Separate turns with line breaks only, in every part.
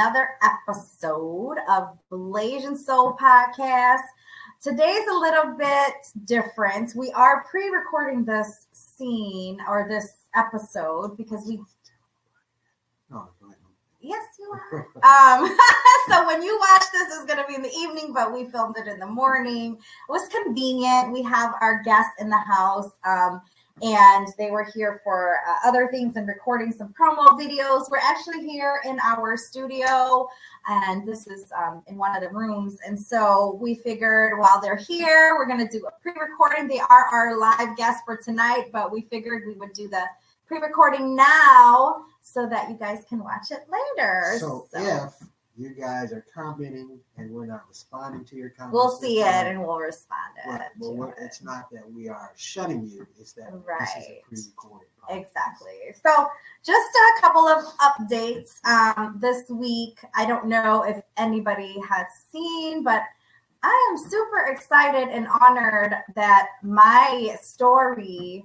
another episode of Blasian Soul Podcast. Today's a little bit different. We are pre-recording this scene or this episode because we
No.
Yes, you are. Um, so when you watch this, it's going to be in the evening, but we filmed it in the morning. It was convenient. We have our guests in the house, um, and they were here for uh, other things and recording some promo videos. We're actually here in our studio, and this is um, in one of the rooms. And so we figured while they're here, we're going to do a pre-recording. They are our live guests for tonight, but we figured we would do the pre-recording now so that you guys can watch it later.
So, if you guys are commenting and we're not responding to your comments,
we'll see it and we'll respond to
right,
it.
well,
it.
it's not that we are shutting you; it's that this is
Right.
a pre-recorded. podcast.
Exactly. So, just a couple of updates um, this week. I don't know if anybody has seen, but I am super excited and honored that my story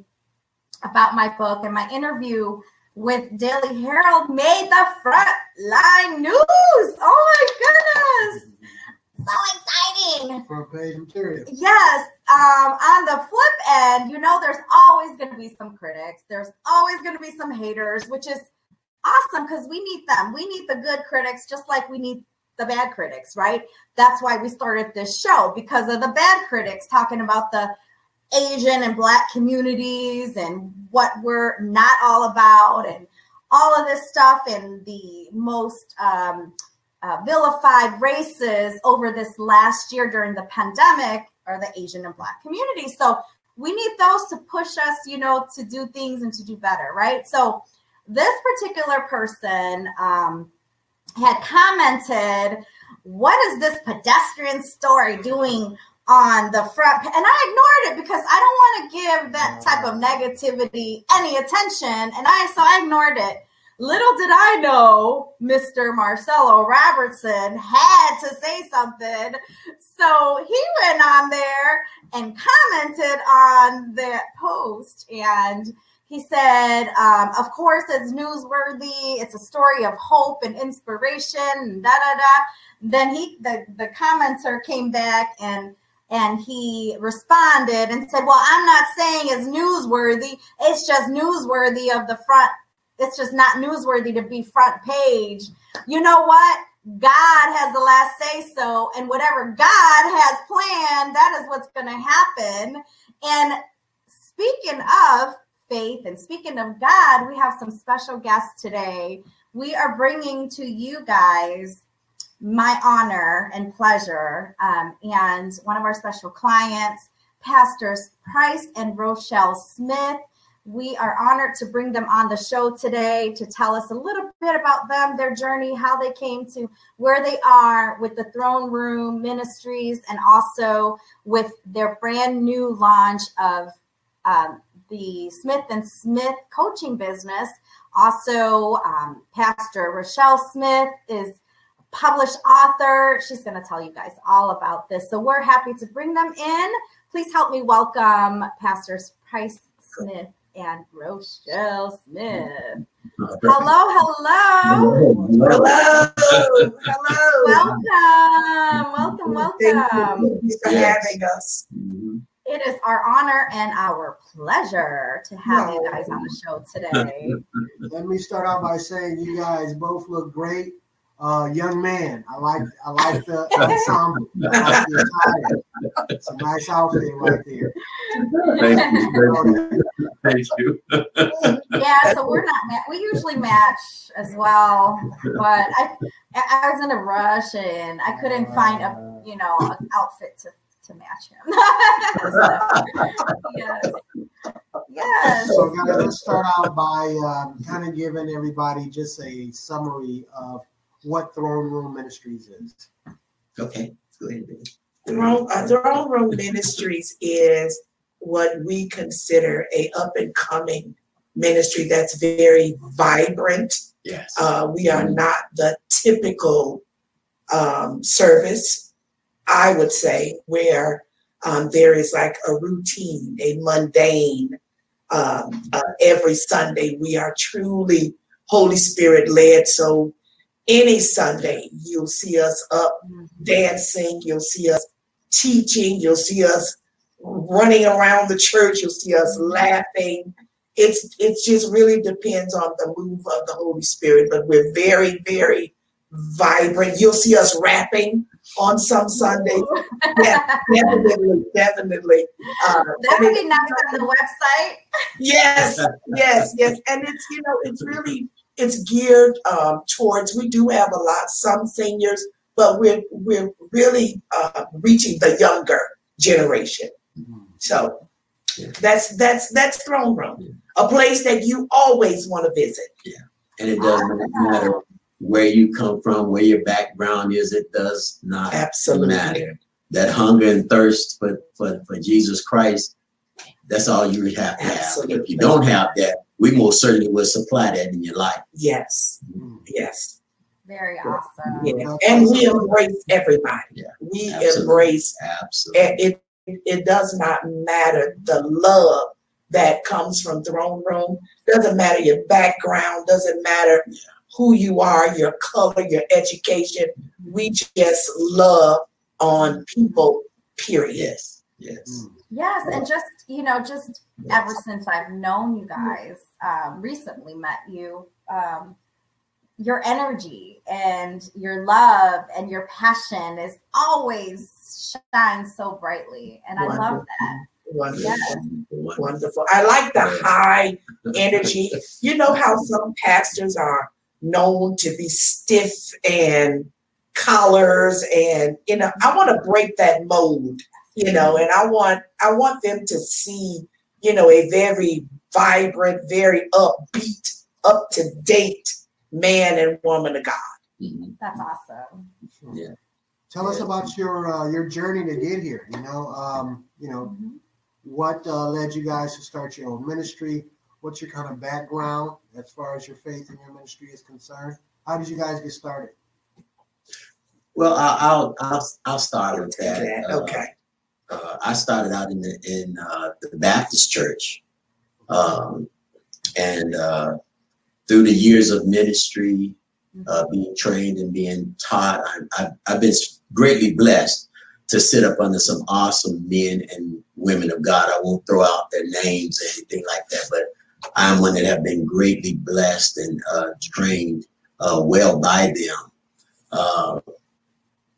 about my book and my interview with Daily Herald made the front line news. Oh my goodness! So exciting.
Front page material.
Yes. Um, on the flip end, you know, there's always going to be some critics. There's always going to be some haters, which is awesome because we need them. We need the good critics just like we need the bad critics, right? That's why we started this show because of the bad critics talking about the Asian and Black communities and what we're not all about and all of this stuff and the most um, uh, vilified races over this last year during the pandemic are the Asian and Black communities. So we need those to push us, you know, to do things and to do better, right? So this particular person um, had commented, What is this pedestrian story doing on the front? And I ignored it because I don't want to give that type of negativity any attention. And I, so I ignored it. Little did I know Mr. Marcelo Robertson had to say something. So he went on there and commented on that post. And he said, um, of course, it's newsworthy. It's a story of hope and inspiration, da da da. Then he, the, the commenter came back and and he responded and said, Well, I'm not saying it's newsworthy. It's just newsworthy of the front it's just not newsworthy to be front page. You know what? God has the last say so, and whatever God has planned, that is what's going to happen. And speaking of faith and speaking of God, we have some special guests today. We are bringing to you guys my honor and pleasure. Um, and one of our special clients, Pastors Price and Rochelle Smith. We are honored to bring them on the show today to tell us a little bit about them, their journey, how they came to where they are with the Throne Room Ministries, and also with their brand new launch of um, the Smith and Smith coaching business. Also, um, Pastor Rochelle Smith is published author. She's going to tell you guys all about this. So we're happy to bring them in. Please help me welcome Pastors Price Smith and Rochelle Smith. Hello, hello.
Hello. Hello.
Welcome, welcome, Welcome.
Thank
welcome.
you for having us.
It is our honor and our pleasure to have you guys on the show today.
Let me start out by saying you guys both look great. Uh, young man, I like I like the ensemble. I like the attire. It's a nice outfit right there.
Thank you. Thank you.
yeah, so we're not. Ma- we usually match as well, but I I was in a rush and I couldn't find a you know an outfit to to match him. so, yes. Yes.
So guys, let's start out by um, kind of giving everybody just a summary of what Throne Room Ministries is.
Okay, go ahead. Billy.
Throne, uh, Throne Room Ministries is what we consider a up and coming ministry that's very vibrant.
Yes.
Uh, we are not the typical um, service, I would say, where um, there is like a routine, a mundane. Um, uh, every Sunday, we are truly Holy Spirit led. So any Sunday, you'll see us up dancing, you'll see us teaching, you'll see us running around the church, you'll see us laughing. It's it just really depends on the move of the Holy Spirit, but we're very, very vibrant. You'll see us rapping on some Sundays. Yeah, definitely, definitely. Uh,
That would be nice on the website.
Yes, yes, yes. And it's, you know, it's really, it's geared um, towards, we do have a lot, some seniors, but we're, we're really uh, reaching the younger generation. So that's, that's, that's Throne Room, a place that you always want to visit.
Yeah, And it doesn't matter where you come from, where your background is, it does not
Absolutely.
matter. That hunger and thirst for, for, for Jesus Christ, that's all you have to have. If you don't have that, we most certainly will supply that in your life.
Yes, mm-hmm. yes.
Very awesome.
Yeah. And we embrace everybody.
Yeah,
We
absolutely.
embrace
Absolutely.
And it it does not matter the love that comes from throne room doesn't matter your background doesn't matter who you are your color your education we just love on people period
Yes, yes.
Yes, and just you know, just ever since I've known you guys, um, recently met you, um, your energy and your love and your passion is always shines so brightly, and I love that.
wonderful
Yes.
Wonderful.
wonderful i like the high energy you know how some pastors are known to be stiff and collars and you know i want to break that mold you know and i want i want them to see you know a very vibrant very upbeat up to date man and woman of god
Mhm.
That's awesome. Yeah.
Tell us about your uh, your journey to get here. You know, um, you know
Mhm.
what uh, led you guys to start your own ministry. What's your kind of background as far as your faith and your ministry is concerned? How did you guys get started?
Well, I- I'll I'll I'll start with that. Uh,
okay
uh, I started out in the in uh, the Baptist church, um, and uh, through the years of ministry, uh, being trained and being taught, I, I've, I've been greatly blessed to sit up under some awesome men and women of God. I won't throw out their names or anything like that, but I'm one that have been greatly blessed and uh, trained uh, well by them.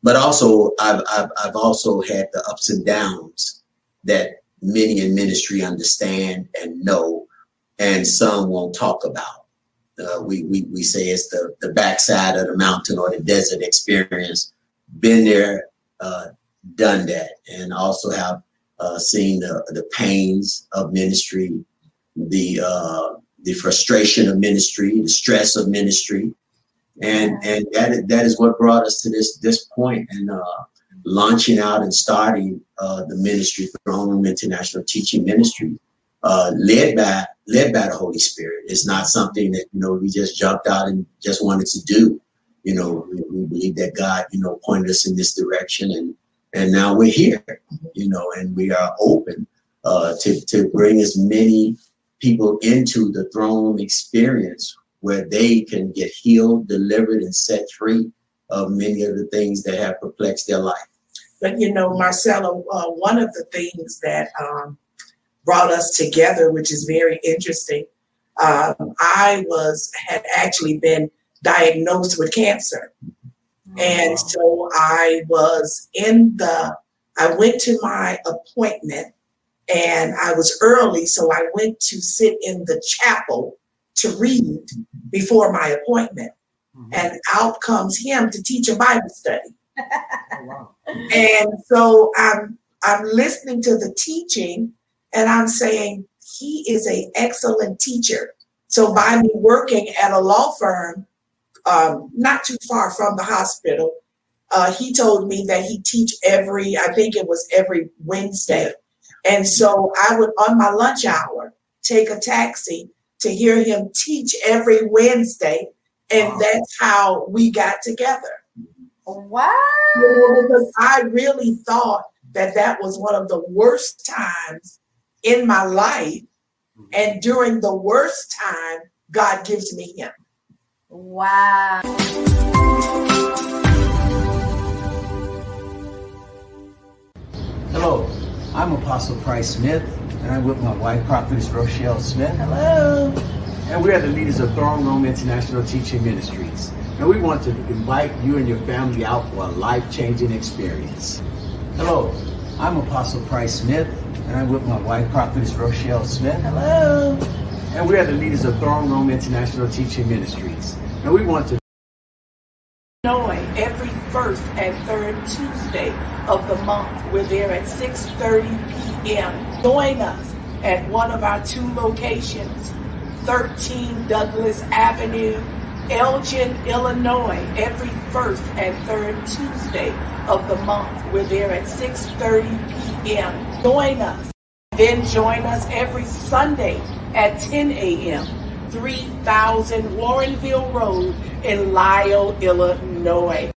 But also, I've, I've, I've also had the ups and downs that many in ministry understand and know, and some won't talk about. Uh, we, we, we say it's the, the backside of the mountain or the desert experience. Been there, uh, done that, and also have uh, seen the, the pains of ministry, the uh, the frustration of ministry, the stress of ministry, and and that is, that is what brought us to this this point and uh, launching out and starting uh, the ministry, Throne Room International Teaching Ministry, uh, led by led by the Holy Spirit. It's not something that you know we just jumped out and just wanted to do. You know, we, we believe that God, you know, pointed us in this direction, and and now we're here. You know, and we are open uh, to to bring as many people into the throne experience where they can get healed, delivered, and set free of many of the things that have perplexed their life.
But you know, Marcelo, uh, one of the things that um, brought us together, which is very interesting, um, I was had actually been diagnosed with cancer, and so I was in the. I went to my appointment and I was early, so I went to sit in the chapel to read before my appointment.
Mhm.
And out comes him to teach a Bible study.
Oh, wow.
And so I'm I'm listening to the teaching and I'm saying he is an excellent teacher. So by me working at a law firm, um, not too far from the hospital, uh, he told me that he teach every, I think it was every Wednesday. And so I would on my lunch hour take a taxi to hear him teach every Wednesday. And
Wow.
that's how we got together
Wow.
because I really thought that that was one of the worst times in my life. And during the worst time, God gives me him.
Wow.
Hello, I'm Apostle Price Smith, and I'm with my wife, Prophetess Rochelle Smith. Hello. And we are the leaders of Throne Room International Teaching Ministries. And we want to invite you and your family out for a life changing experience. Hello, I'm Apostle Price Smith, and I'm with my wife, Prophetess Rochelle Smith. Hello. And we are the leaders of Throne Room International Teaching Ministries. And we want to
Knowing every first and third Tuesday of the month, we're there at 6:30 p.m. Join us at one of our two locations, 13 Douglas Avenue, Elgin, Illinois. Every first and third Tuesday of the month, we're there at 6:30 p.m. Join us. Then join us every Sunday at 10 a.m. 3000 Warrenville Road in Lisle, Illinois.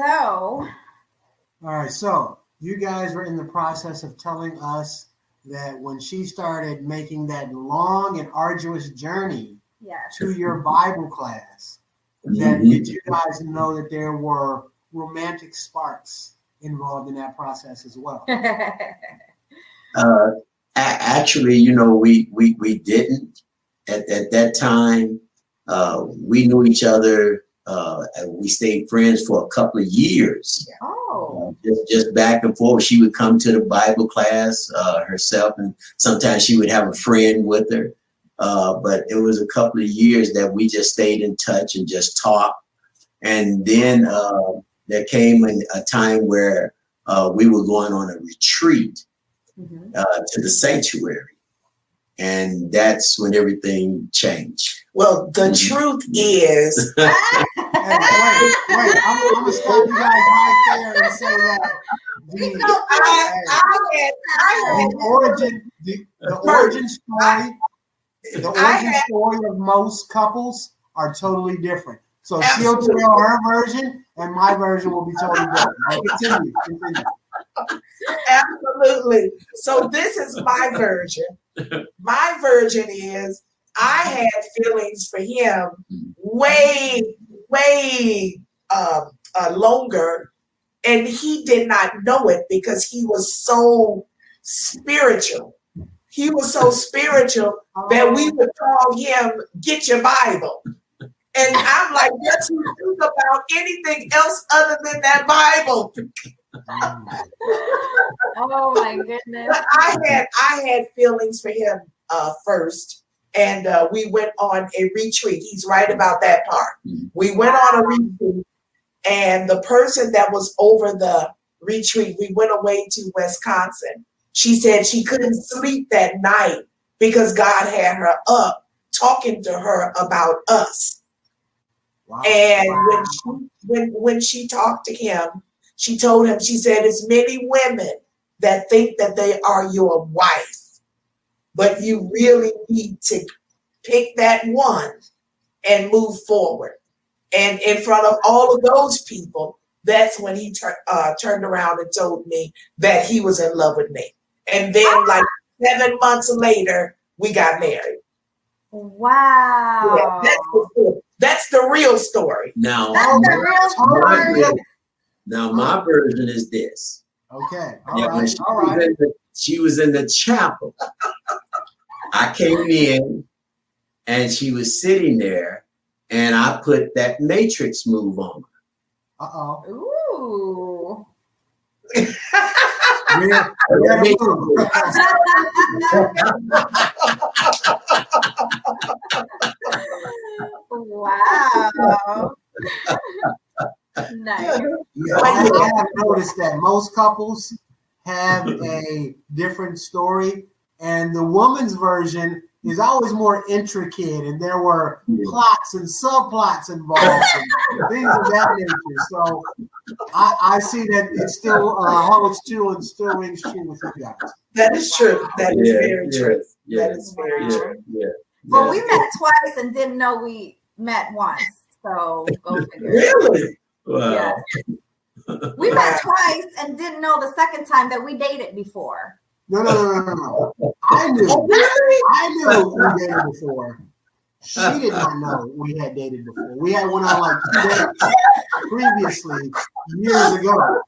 So,
All right, so you guys were in the process of telling us that when she started making that long and arduous journey
yes.
to your Bible class, that
Mhm.
did you guys know that there were romantic sparks involved in that process as well?
Uh, actually, you know, we we we didn't at, at that time. Uh, we knew each other. Uh, and we stayed friends for a couple of years.
oh.
Uh, just just back and forth. She would come to the Bible class uh, herself, and sometimes she would have a friend with her. Uh, but it was a couple of years that we just stayed in touch and just talked. And then uh, there came a, a time where uh, we were going on a retreat
Mhm.
uh, to the sanctuary, and that's when everything changed.
Well, the
Mhm.
truth is,
Hey, wait, wait, I'm, I'm gonna stop you guys right there and say that the,
I, I had, I
the origin, the, the origin story, the origin
had-
story of most couples are totally different. So
Absolutely.
she'll tell her version, and my version will be totally different. Continue, continue.
Absolutely. So this is my version. My version is I had feelings for him way, way um, uh, longer, and he did not know it because he was so spiritual. He was so spiritual that we would call him "Get Your Bible," and I'm like, "Does he think about anything else other than that Bible?"
Oh my goodness.
But I had I had feelings for him uh, first, and uh, we went on a retreat. He's right about that part.
Mhm.
We went on a retreat, and the person that was over the retreat, we went away to Wisconsin. She said she couldn't sleep that night because God had her up talking to her about us.
Wow.
And when she when when she talked to him, she told him, she said, it's many women that think that they are your wife, but you really need to pick that one and move forward. And in front of all of those people, that's when he tur- uh, turned around and told me that he was in love with me. And then, like seven months later, we got married.
Wow.
Yeah, that's, the, that's the real story.
Now,
That's the real
my
story.
ver- now my version is this.
Okay. All
Yeah,
right.
she,
All
was
right.
In the, she was in the chapel. I came in and she was sitting there, and I put that matrix move on.
Uh oh.
Ooh.
Weird, weird move.
wow. nice.
Yeah, I, I have noticed that most couples have a different story, and the woman's version is always more intricate, and there were plots and subplots involved, and things of that nature. So I, I see that it still uh, holds true and still rings true with you guys.
That is true. That is
Yeah,
very
yeah,
true.
Yeah,
That is very
Wow.
true.
yeah.
Well,
yeah.
we met twice and didn't know we met once. So go figure.
Really?
Wow.
Yeah. We met twice and didn't know the second time that we dated before.
No, no, no, no, no. I knew. I knew we dated before. She did not know we had dated before. We had went on like previously years ago.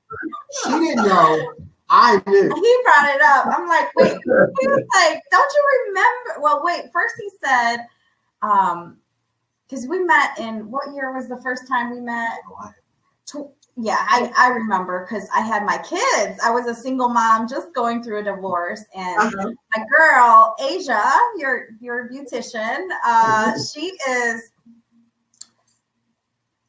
She didn't know. I knew.
he brought it up. I'm like, wait, he was like, don't you remember? Well, wait, first he said, um, because we met in what year was the first time we met? Tw- yeah, I, I remember because I had my kids. I was a single mom just going through a divorce, and
Uh-huh.
my girl Asia, your your beautician, uh, she is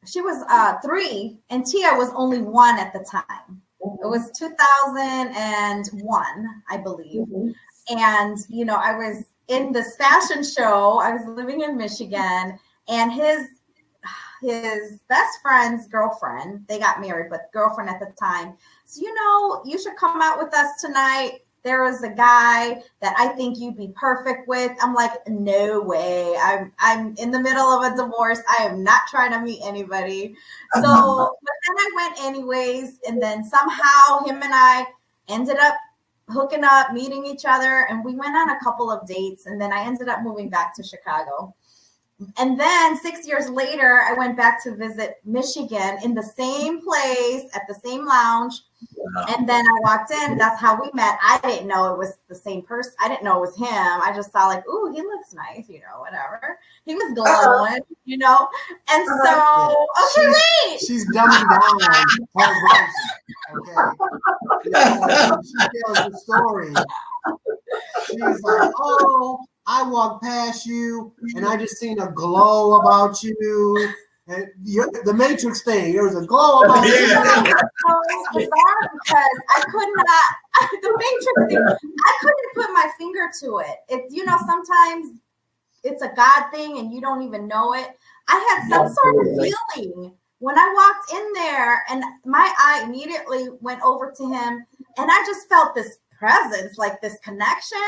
she was uh three, and Tia was only one at the time. It was 2001, I believe.
Mhm.
And, you know, I was in this fashion show. I was living in Michigan, and his his best friend's girlfriend, they got married, but girlfriend at the time. So, you know, you should come out with us tonight. There is a guy that I think you'd be perfect with. I'm like, no way. I'm I'm in the middle of a divorce. I am not trying to meet anybody. So, but then I went anyways, and then somehow him and I ended up hooking up, meeting each other, and we went on a couple of dates, and then I ended up moving back to Chicago. And then six years later, I went back to visit Michigan in the same place at the same lounge.
Wow.
And then I walked in. That's how we met. I didn't know it was the same person. I didn't know it was him. I just saw like, ooh, he looks nice, you know, whatever. He was glowing, uh-huh. you know. And uh-huh. so, okay, wait.
She's dumbing down. Okay. Yeah, she tells the story. She's like, oh, I walked past you and I just seen a glow about you. And you the Matrix thing, there was a glow about you.
so bizarre because I could not the matrix thing, I couldn't put my finger to it. It you know, sometimes it's a God thing and you don't even know it. I had some sort of
Absolutely.
feeling when I walked in there and my eye immediately went over to him and I just felt this presence, like this connection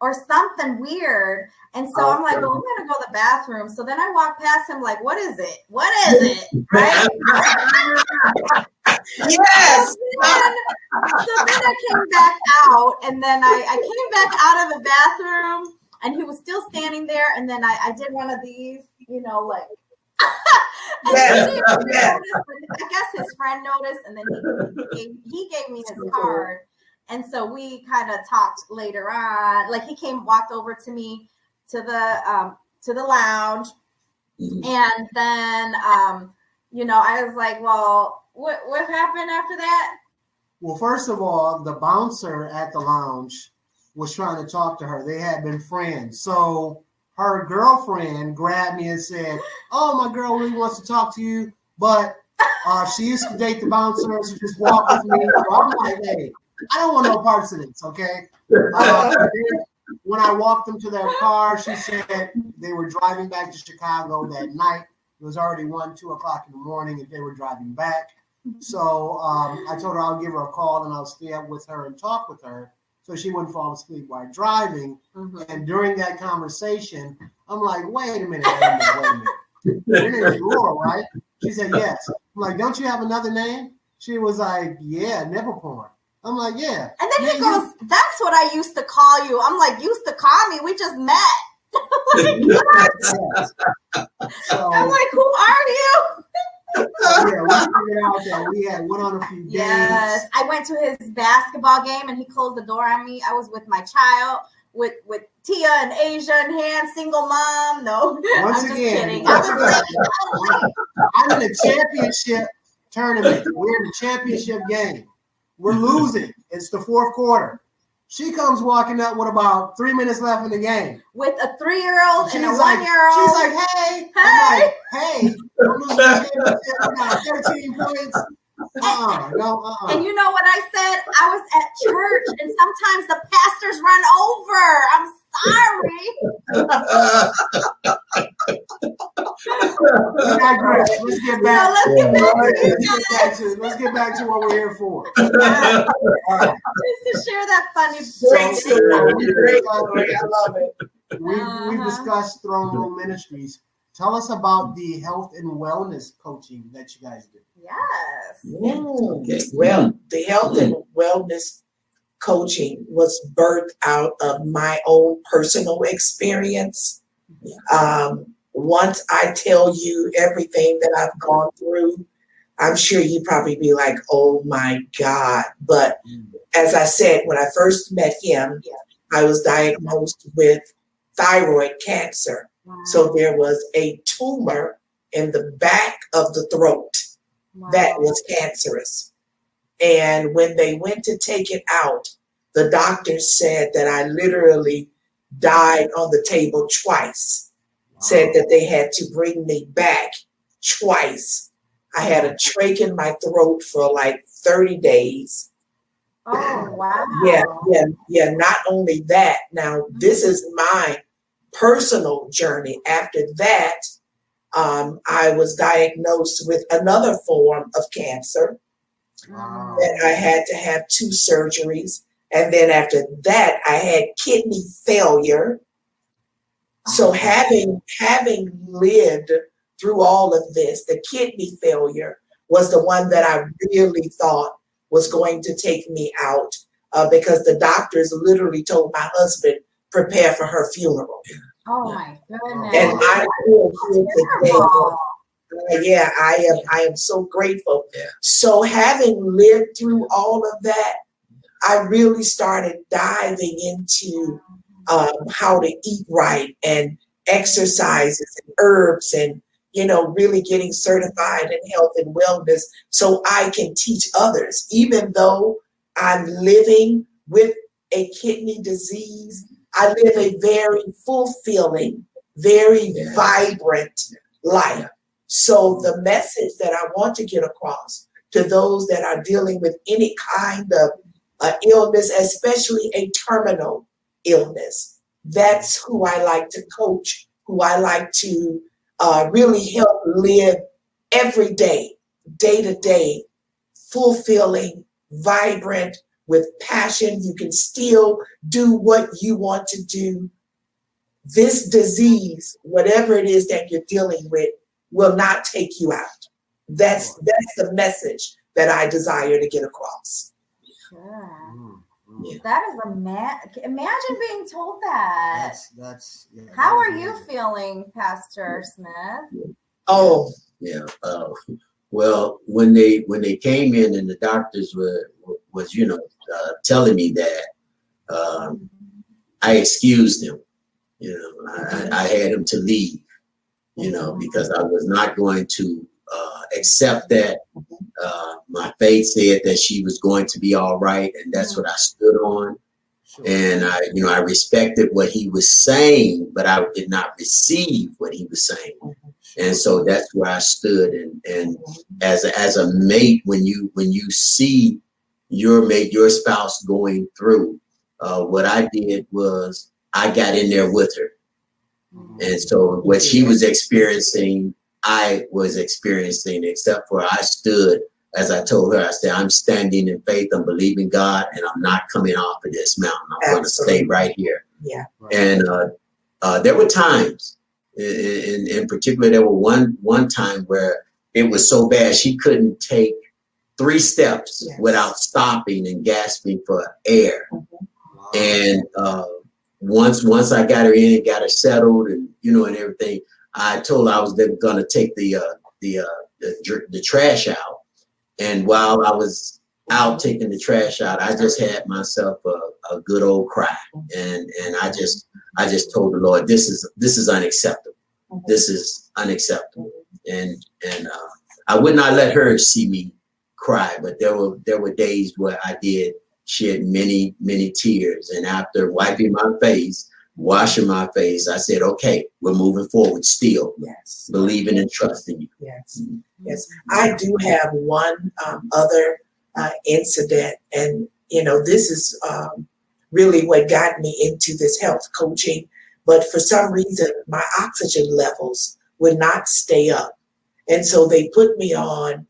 or something weird. And so oh, I'm like, well, I'm gonna go to the bathroom. So then I walk past him, like, what is it? What is it? Right?
Yes.
So then, so then I came back out, and then I, I came back out of the bathroom, and he was still standing there. And then I, I did one of these, you know, like.
Yes, yes.
noticed, I guess his friend noticed, and then he gave, he gave me his card, and so we kind of talked later on. Like he came, walked over to me to the um, to the lounge,
Mhm.
and then um, you know, I was like, well, what what happened after that?
Well, first of all, the bouncer at the lounge was trying to talk to her. They had been friends. So her girlfriend grabbed me and said, Oh, my girl really wants to talk to you, but uh, she used to date the bouncer. She just walked with me. So I'm like, Hey, I don't want no parts of this, okay? Uh, when I walked them to their car, she said they were driving back to Chicago that night. It was already one, two o'clock in the morning, and they were driving back. So um, I told her I'll give her a call and I'll stay up with her and talk with her so she wouldn't fall asleep while driving. And during that conversation, I'm like, wait a minute, wait a minute, wait a minute. Your Laura, right? She said, yes. I'm like, don't you have another name? She was like, yeah, nipple porn. I'm like, yeah.
And then he
you-
goes, "That's what I used to call you." I'm like, "Used to call me? We just met."
yes. So,
I'm like, "Who are you?"
yeah, we figured out that we had went on a few.
Yes, I went to his basketball game and he closed the door on me. I was with my child. with with Tia and Asia and Han, single mom. No,
Once
I'm just
again,
kidding.
once
I was
again, I'm in a championship tournament. We're in the championship game. We're losing. It's the fourth quarter. She comes walking up with about three minutes left in the game.
with a three year old and a
like,
one year old.
she's like, hey, I'm like, hey, I'm the championship. 13 points. Uh-uh, no, uh-uh.
And you know what I said? I was at church, and sometimes the pastors run over. I'm sorry.
Digress. Let's get
So
back.
let's get back to you
Let's get back to let's get back to what we're here for.
guys.
All right.
Just to share that funny
Great
So-
story. Great. I love it.
We we
Uh-huh.
discussed Throne Room Ministries. Tell us about the health and wellness coaching that you guys do.
Yes.
Mm.
Okay.
Well, the health and wellness coaching was birthed out of my own personal experience. Um, once I tell you everything that I've gone through, I'm sure you'd probably be like, oh my God. But as I said, when I first met him, I was diagnosed with thyroid cancer. So there was a tumor in the back of the throat that was cancerous. And when they went to take it out, the doctors said that I literally died on the table twice. Said that they had to bring me back twice. I had a trach in my throat for like 30 days.
Oh wow.
Yeah, yeah, yeah. Not only that, now this is my personal journey. After that, um, I was diagnosed with another form of cancer
Wow.
that I had to have two surgeries. And then after that, I had kidney failure. So having having lived through all of this, the kidney failure was the one that I really thought was going to take me out uh, because the doctors literally told my husband prepare for her funeral.
Oh my goodness.
And I feel today. Uh, yeah, I am. I am so grateful.
Yeah.
So having lived through all of that, I really started diving into um, how to eat right and exercises and herbs and you know really getting certified in health and wellness so I can teach others. Even though I'm living with a kidney disease, I live a very fulfilling, very
Yeah.
vibrant life. So the message that I want to get across to those that are dealing with any kind of uh, illness, especially a terminal illness, that's who I like to coach, who I like to uh, really help live every day, day to day, fulfilling, vibrant, with passion. You can still do what you want to do. This disease, whatever it is that you're dealing with, will not take you out. That's that's the message that I desire to get across.
Sure.
Mm, mm.
That is a man. Imagine being told that.
That's that's. Yeah,
How
that
are you
amazing.
feeling, Pastor Smith?
Oh,
Yeah. Uh, well, when they when they came in and the doctors were was you know uh, telling me that, um, I excused him. You know, I, I had him to leave. You know, because I was not going to uh, accept that. Uh, my faith said that she was going to be all right, and that's what I stood on. And I, you know, I respected what he was saying, but I did not receive what he was saying. And so that's where I stood. And and as a, as a mate, when you when you see your mate, your spouse going through, uh, what I did was I got in there with her. And so what she was experiencing, I was experiencing, except for I stood, as I told her, I said, I'm standing in faith, I'm believing God, and I'm not coming off of this mountain. I'm going to stay right here.
yeah.
Right.
And uh, uh, there were times, in, in, in particular, there were one one time where it was so bad she couldn't take three steps
Yes.
without stopping and gasping for air.
Wow.
And uh, once once I got her in and got her settled and you know and everything, I told her I was going to take the uh, the, uh, the dr- the trash out. And while I was out taking the trash out, I just had myself a, a good old cry, and and I just I just told the Lord, this is this is unacceptable. This is unacceptable, and and uh, I would not let her see me cry, but there were there were days where I did shed many many tears, and after wiping my face, washing my face, I said, okay, we're moving forward still,
Yes.
believing and trusting you.
Yes. Yes. I do have one um, other uh, incident, and you know, this is um, really what got me into this health coaching. But for some reason, my oxygen levels would not stay up, and so they put me on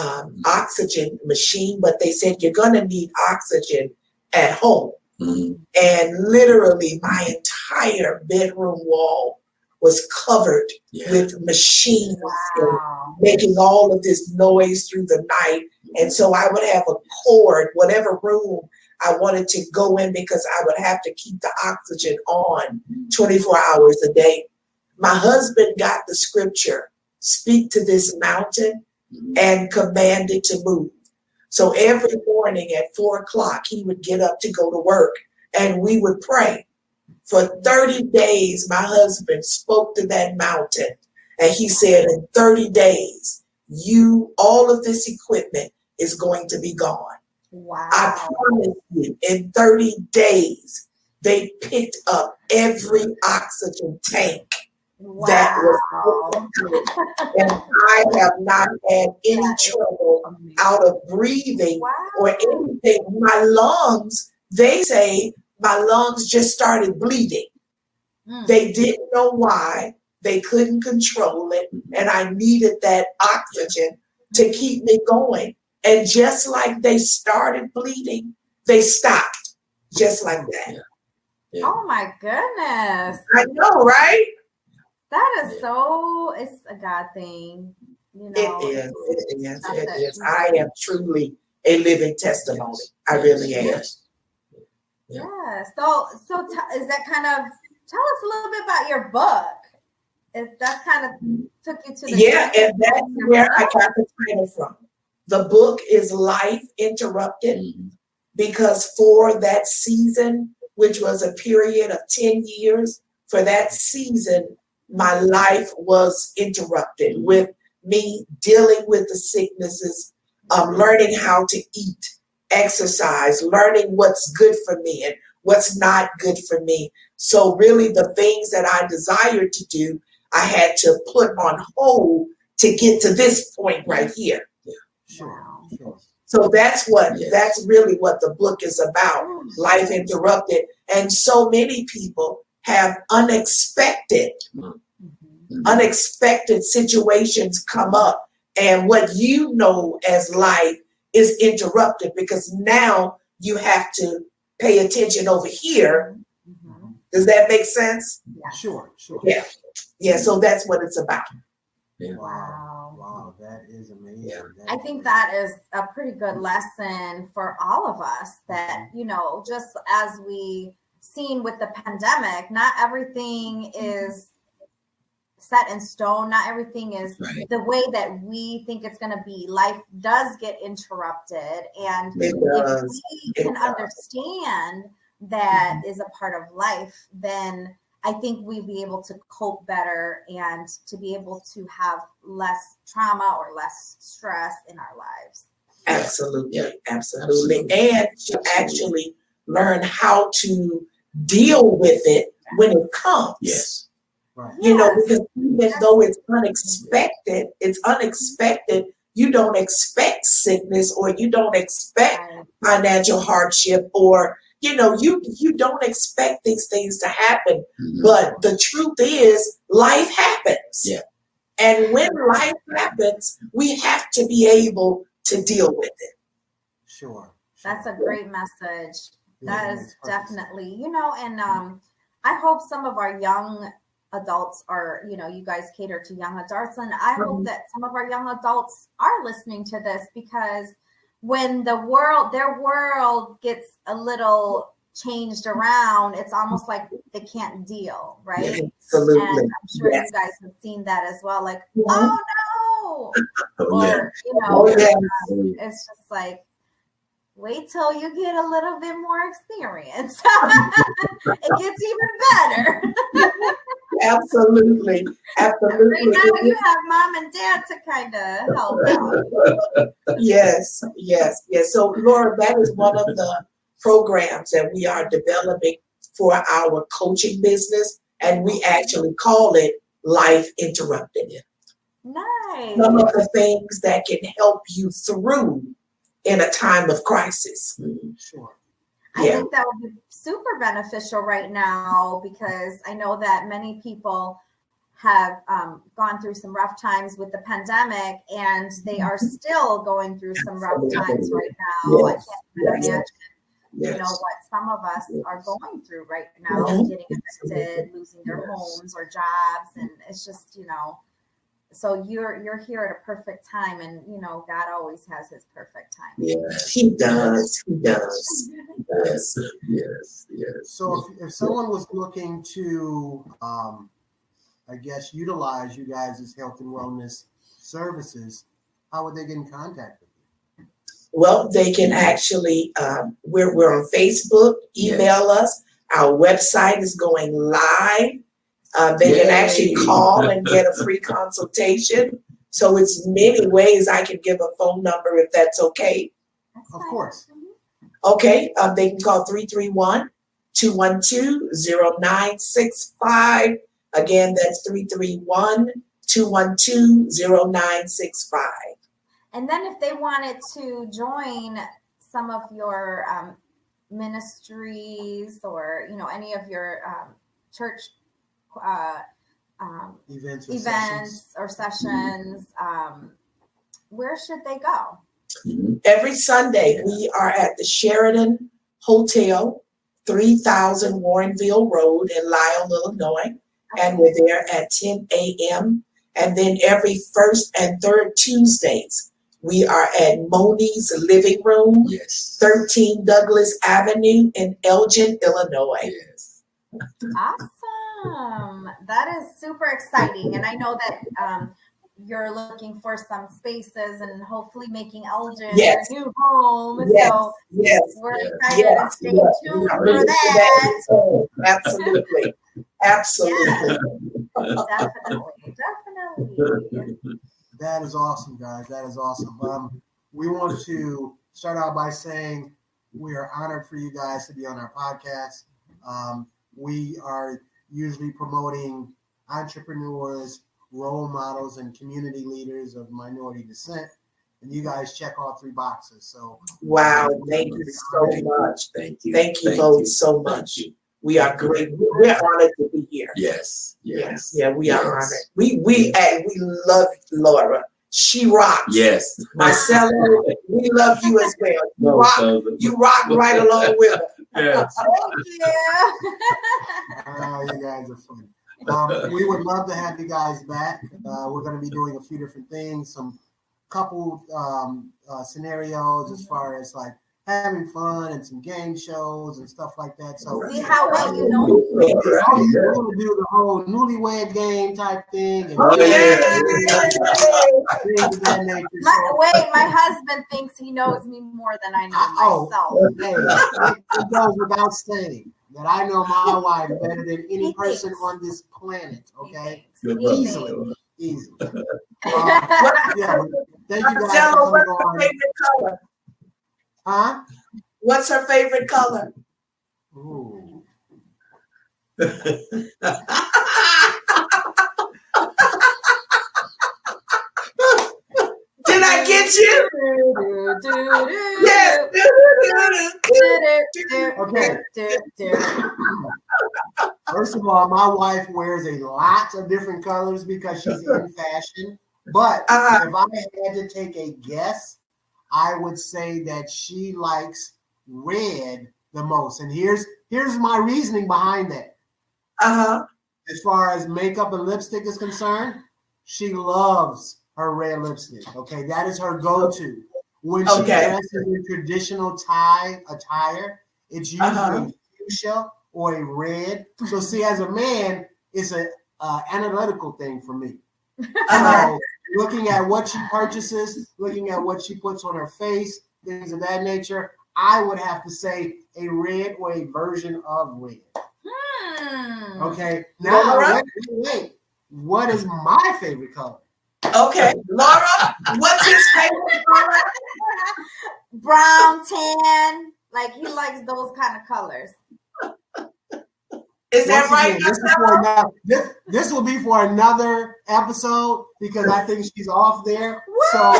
um, oxygen machine. But they said you're going to need oxygen at home.
Mhm.
And literally, my entire bedroom wall was covered
Yeah.
with machines
Wow.
making all of this noise through the night. And so I would have a cord, whatever room I wanted to go in, because I would have to keep the oxygen on 24 hours a day. My husband got the scripture speak to this mountain. And commanded to move. So every morning at four o'clock, he would get up to go to work and we would pray. For 30 days, my husband spoke to that mountain and he said, In 30 days, you, all of this equipment is going to be gone.
Wow.
I promise you, in 30 days, they picked up every oxygen tank that
wow.
was and I have not had any trouble out of breathing
Wow.
or anything. My lungs, they say my lungs just started bleeding.
Mm.
They didn't know why. They couldn't control it. And I needed that oxygen to keep me going. And just like they started bleeding, they stopped. Just like that.
Yeah.
Oh my goodness.
I know, right?
That is so it's a God thing. You know,
It is.
it's-
It
it's
is.
that
is. I am truly a living testimony. I really am.
Yes.
Yeah. So so t- is that kind of tell us a little bit about your book? If that kind of took you to the
Yeah, and that's where I got the title from. The book is Life Interrupted because for that season, which was a period of 10 years, for that season, my life was interrupted with me dealing with the sicknesses, um, learning how to eat, exercise, learning what's good for me and what's not good for me. So, really, the things that I desired to do, I had to put on hold to get to this point right here.
Wow.
So that's what
Yes.
that's really what the book is about. Life interrupted, and so many people have unexpected
Mhm.
unexpected situations come up, and what you know as life is interrupted because now you have to pay attention over here.
Mhm.
Does that make sense?
Yeah.
Sure, sure.
Yeah. Yeah. So that's what it's about.
Wow.
Wow, that is amazing.
Yeah.
That
I
is-
think that is a pretty good lesson for all of us that, you know, just as we seen with the pandemic, not everything mm-hmm. is set in stone. Not everything is
Right.
the way that we think it's going to be. Life does get interrupted. And
It
if we
It
can
does.
understand that mm-hmm. is a part of life, then I think we'd be able to cope better and to be able to have less trauma or less stress in our lives.
Absolutely, absolutely.
Absolutely.
And to actually learn how to deal with it when it comes.
Yes.
You know, because even though it's unexpected, it's unexpected. You don't expect sickness or you don't expect financial hardship or you know, you you don't expect these things to happen.
Mhm.
But the truth is life happens.
Yeah.
And when life happens, we have to be able to deal with it.
Sure.
That's a great message.
Yeah,
That is definitely, you know, and um, I hope some of our young adults are, you know, you guys cater to young adults, and I hope
Mhm.
that some of our young adults are listening to this because when the world, their world gets a little changed around, it's almost like they can't deal, right? And
Absolutely.
I'm sure
Yes.
you guys have seen that as well. Like,
Mhm.
oh no,
Oh, yeah.
or you know,
Oh, yes.
it's just like wait till you get a little bit more experience. it gets even better.
Absolutely. Absolutely.
Right now, you have mom and dad to kind of help out.
yes, yes, yes. So, Laura, that is one of the programs that we are developing for our coaching business, and we actually call it Life Interrupted.
Nice.
Some of the things that can help you through in a time of crisis.
Sure.
I
Yeah.
think that would be super beneficial right now because I know that many people have um, gone through some rough times with the pandemic and they are still going through some rough times right now. I can't even
Yes.
imagine, you know, what some of us
Yes.
are going through right now,
Mhm.
getting evicted, losing their
Yes.
homes or jobs, and it's just, you know. So you're you're here at a perfect time, and you know God always has His perfect time.
Yes,
He does. He does.
yes, yes, yes.
So if, if someone was looking to, um, I guess, utilize you guys' as health and wellness services, how would they get in contact with you?
Well, they can actually, um, we're, we're on Facebook, email us. Our website is going live. Uh, they can actually call and get a free consultation. So it's many ways I can give a phone number if that's okay.
Of course.
Okay, um, they can call 331 212 0965. Again, that's 331 212 0965.
And then if they wanted to join some of your um, ministries or you know any of your um, church uh, um,
Events or sessions.
or sessions, um, where should they go?
Every Sunday, we are at the Sheridan Hotel, 3000 Warrenville Road in Lisle, Illinois. And we're there at 10 a.m. And then every first and third Tuesdays, we are at Moni's Living Room,
Yes.
13 Douglas Avenue in Elgin, Illinois.
Yes.
Awesome. That is super exciting. And I know that um, you're looking for some spaces and hopefully making Elgin
Yes.
your new home.
Yes.
So
Yes.
we're
Yes.
excited and
Yes.
stay
yes.
tuned
We
for
really
that.
excited. Absolutely. Absolutely.
Definitely. Definitely.
That is awesome, guys. That is awesome. Um, we want to start out by saying we are honored for you guys to be on our podcast. Um, we are usually promoting entrepreneurs, role models, and community leaders of minority descent. And you guys check all three boxes. So
Wow. Thank you so much.
Thank you.
Thank you both so much. We are great. We're honored to be here.
Yes.
Yeah,
Yes.
yeah, we are honored. We we and we love Laura. She rocks.
Yes.
Marcelo, we love you as well. You rock, you rock right along with her.
Yes.
Thank you.
Ah, you guys are fun. Um, we would love to have you guys back. Uh, we're going to be doing a few different things, some couple um, uh, scenarios as far as like having fun and some game shows and stuff like that. So
See how well you know me.
we're going to do the whole newlywed game type thing and
Oh, yeah.
things of that nature.
My, wait, my husband thinks he knows me more than I know
Oh.
myself.
hey, it, it goes without saying that I know my wife better than any person on this planet. Okay,
He
Good
thinks.
luck.
He
easily, easily. Uh, yeah, thank you guys
Marcelo,
for
what's
coming
favorite color?
Huh?
What's her favorite color?
Ooh.
Did I get you? Yes.
Okay. First of all, my wife wears a lot of different colors because she's in fashion. But
Uh,
if I had to take a guess, I would say that she likes red the most. And here's here's my reasoning behind that.
uh-huh.
As far as makeup and lipstick is concerned, she loves her red lipstick. Okay, that is her go-to. When she
Okay.
dresses in traditional tie attire, it's usually
Uh-huh.
fuchsia or a red. So, see, as a man, it's a uh, analytical thing for me.
Uh-huh.
So, looking at what she purchases, looking at what she puts on her face, things of that nature, I would have to say a red or a version of red.
Hmm.
Okay. Now,
Laura?
wait, wait, wait. What is my favorite color?
Okay, Laura, what's his favorite color?
Brown, tan. Like he likes those kind of colors.
Is that right,
again, this, another, this, this will be for another episode because I think she's off there. So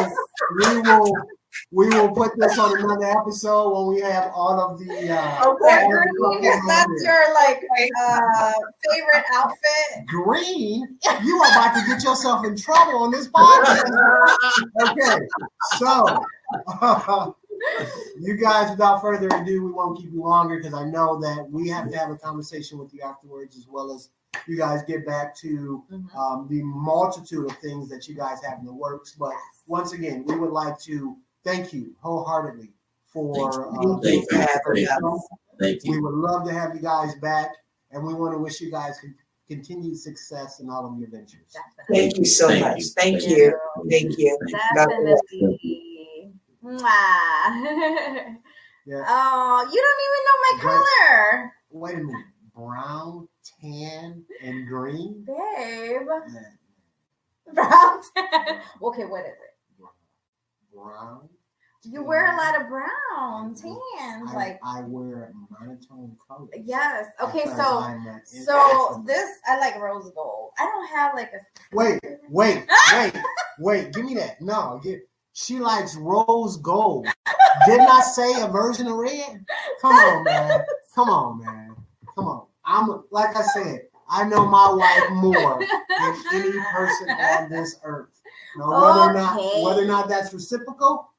we will we will put this on another episode when we have all of the uh,
Okay.
all
Green,
couples
is that your like uh favorite outfit?
green. You are about to get yourself in trouble on this podcast. Okay, so you guys, without further ado, we won't keep you longer because I know that we have to have a conversation with you afterwards, as well as you guys get back to
Mhm.
um, the multitude of things that you guys have in the works. But once again, we would like to thank you wholeheartedly for
Thank
uh,
you. Thank you for
here.
having us.
Thank
We would love to have you guys back, and we want to wish you guys con- continued success in all of your ventures.
Definitely.
Thank you so
Thank
much.
you.
Thank
Thank
you.
you.
Thank you.
Definitely. Mwah.
Yeah.
Oh, you don't even know my color,
Wait a minute. Brown, tan, and green.
babe.
Man,
Brown. tan. okay, what is it?
Brown.
You wear a lot of brown, tan,
I,
like
I wear monotone colors.
yes. Okay, so so this I like rose gold. I don't have like a
Wait, wait, wait, wait. Give me that. No, get. She likes rose gold. Didn't I say a version of red? Come on, man. Come on, man. Come on. I'm like I said. I know my wife more than any person on this earth. Now, whether or not whether or not that's reciprocal,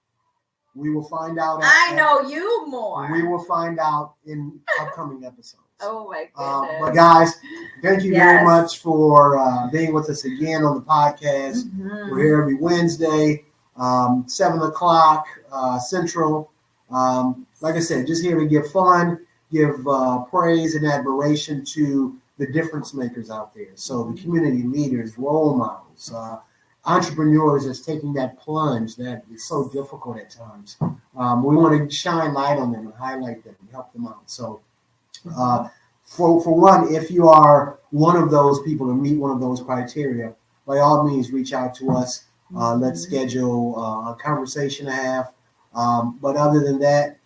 we will find out.
I
at-
know you more.
We will find out in upcoming episodes.
oh my
Uh, but guys, thank you very much for uh, being with us again on the podcast.
Mhm.
We're here every Wednesday, um, seven o'clock uh, Central. Um, like I said, just here to give fun, give uh, praise and admiration to the difference makers out there. So the community leaders, role models, uh, entrepreneurs that's taking that plunge that is so difficult at times. Um, we want to shine light on them and highlight them and help them out. So. Uh, for, for one, if you are one of those people to meet one of those criteria, by all means, reach out to us. Uh, let's schedule uh, a conversation to have. Um, but other than that,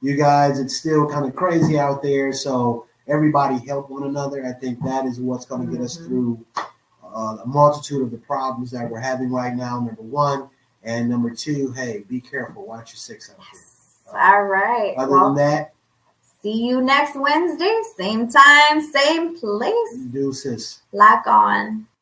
you guys, it's still kind of crazy out there. So everybody help one another. I think that is what's going to get us
Mhm.
through uh, a multitude of the problems that we're having right now. Number one, and number two, hey, be careful. Watch your six out there.
All right.
Other
Well,
than that,
see you next Wednesday, same time, same place.
deuces.
Lock on.